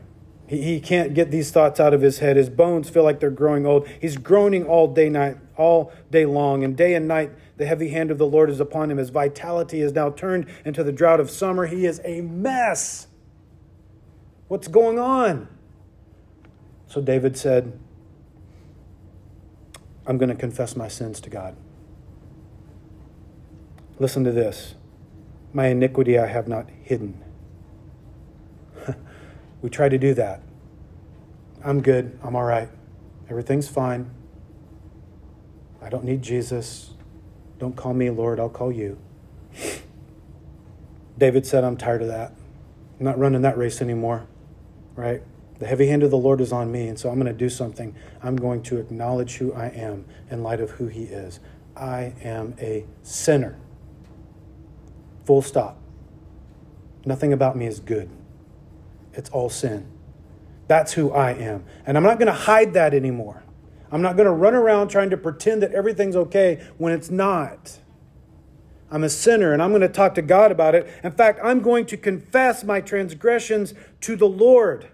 He, he can't get these thoughts out of his head. His bones feel like they're growing old. He's groaning all day night, all day long, and day and night the heavy hand of the Lord is upon him. His vitality is now turned into the drought of summer. He is a mess. What's going on? So David said, I'm going to confess my sins to God. Listen to this. My iniquity I have not hidden. We try to do that. I'm good. I'm all right. Everything's fine. I don't need Jesus. Don't call me Lord. I'll call you. [SIGHS] David said, I'm tired of that. I'm not running that race anymore, right? The heavy hand of the Lord is on me, and so I'm going to do something. I'm going to acknowledge who I am in light of who He is. I am a sinner. Full stop. Nothing about me is good it's all sin. That's who I am. And I'm not going to hide that anymore. I'm not going to run around trying to pretend that everything's okay when it's not. I'm a sinner and I'm going to talk to God about it. In fact, I'm going to confess my transgressions to the Lord.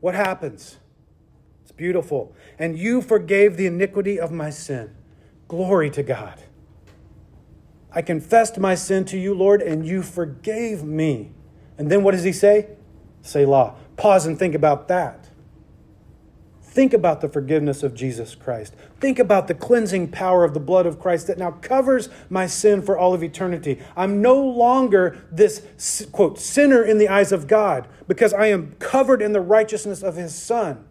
what happens? It's beautiful. And you forgave the iniquity of my sin. Glory to God. I confessed my sin to you, Lord, and you forgave me. And then what does he say? Selah. Pause and think about that. Think about the forgiveness of Jesus Christ. Think about the cleansing power of the blood of Christ that now covers my sin for all of eternity. I'm no longer this, quote, sinner in the eyes of God because I am covered in the righteousness of his Son,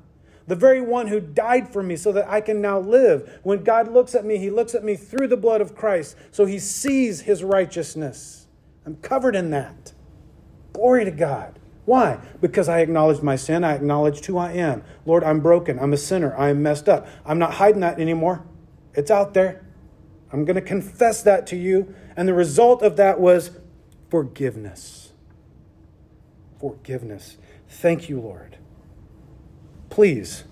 the very one who died for me so that I can now live. When God looks at me, he looks at me through the blood of Christ, so he sees his righteousness. I'm covered in that. Glory to God. Why? Because I acknowledged my sin. I acknowledged who I am. Lord, I'm broken. I'm a sinner. I am messed up. I'm not hiding that anymore. It's out there. I'm going to confess that to you. And the result of that was forgiveness. Forgiveness. Thank you, Lord. Please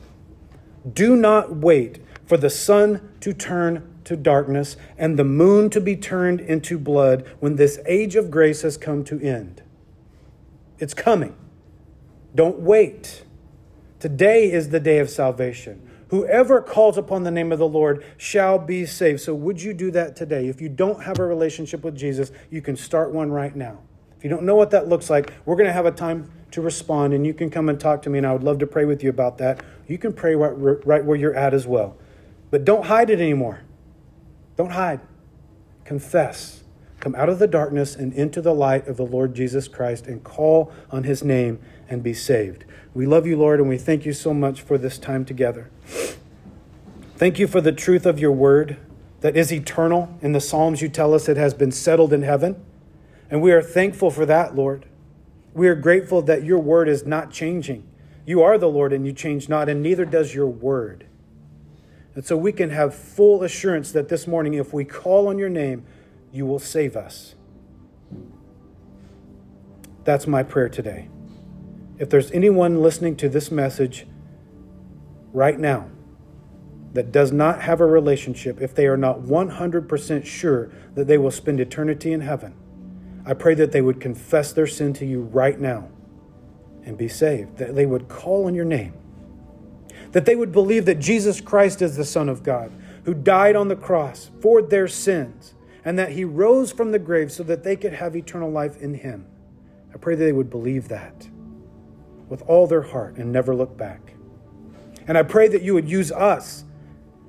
do not wait for the sun to turn to darkness and the moon to be turned into blood when this age of grace has come to end. It's coming. Don't wait. Today is the day of salvation. Whoever calls upon the name of the Lord shall be saved. So, would you do that today? If you don't have a relationship with Jesus, you can start one right now. If you don't know what that looks like, we're going to have a time to respond, and you can come and talk to me, and I would love to pray with you about that. You can pray right, right where you're at as well. But don't hide it anymore. Don't hide. Confess. Come out of the darkness and into the light of the Lord Jesus Christ and call on his name and be saved. We love you, Lord, and we thank you so much for this time together. Thank you for the truth of your word that is eternal. In the Psalms, you tell us it has been settled in heaven. And we are thankful for that, Lord. We are grateful that your word is not changing. You are the Lord and you change not, and neither does your word. And so we can have full assurance that this morning, if we call on your name, you will save us. That's my prayer today. If there's anyone listening to this message right now that does not have a relationship, if they are not 100% sure that they will spend eternity in heaven, I pray that they would confess their sin to you right now and be saved, that they would call on your name, that they would believe that Jesus Christ is the Son of God who died on the cross for their sins and that he rose from the grave so that they could have eternal life in him. I pray that they would believe that with all their heart and never look back. And I pray that you would use us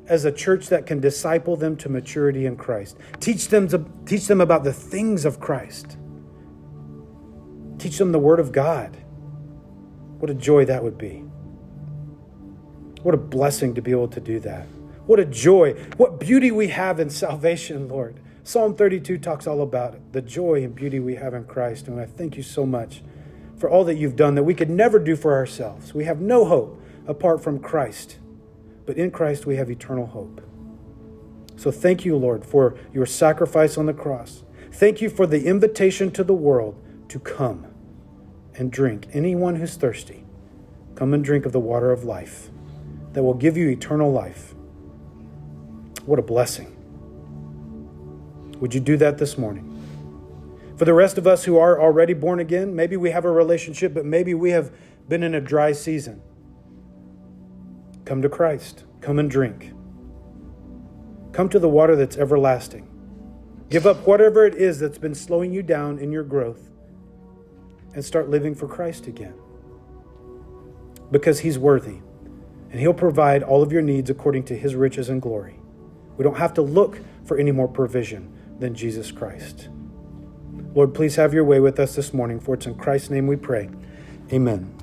as a church that can disciple them to maturity in Christ. Teach them to teach them about the things of Christ. Teach them the word of God. What a joy that would be. What a blessing to be able to do that. What a joy. What beauty we have in salvation, Lord. Psalm 32 talks all about the joy and beauty we have in Christ. And I thank you so much for all that you've done that we could never do for ourselves. We have no hope apart from Christ, but in Christ we have eternal hope. So thank you, Lord, for your sacrifice on the cross. Thank you for the invitation to the world to come and drink. Anyone who's thirsty, come and drink of the water of life that will give you eternal life. What a blessing. Would you do that this morning? For the rest of us who are already born again, maybe we have a relationship, but maybe we have been in a dry season. Come to Christ. Come and drink. Come to the water that's everlasting. Give up whatever it is that's been slowing you down in your growth and start living for Christ again. Because He's worthy and He'll provide all of your needs according to His riches and glory. We don't have to look for any more provision than Jesus Christ. Lord, please have your way with us this morning, for it's in Christ's name we pray. Amen.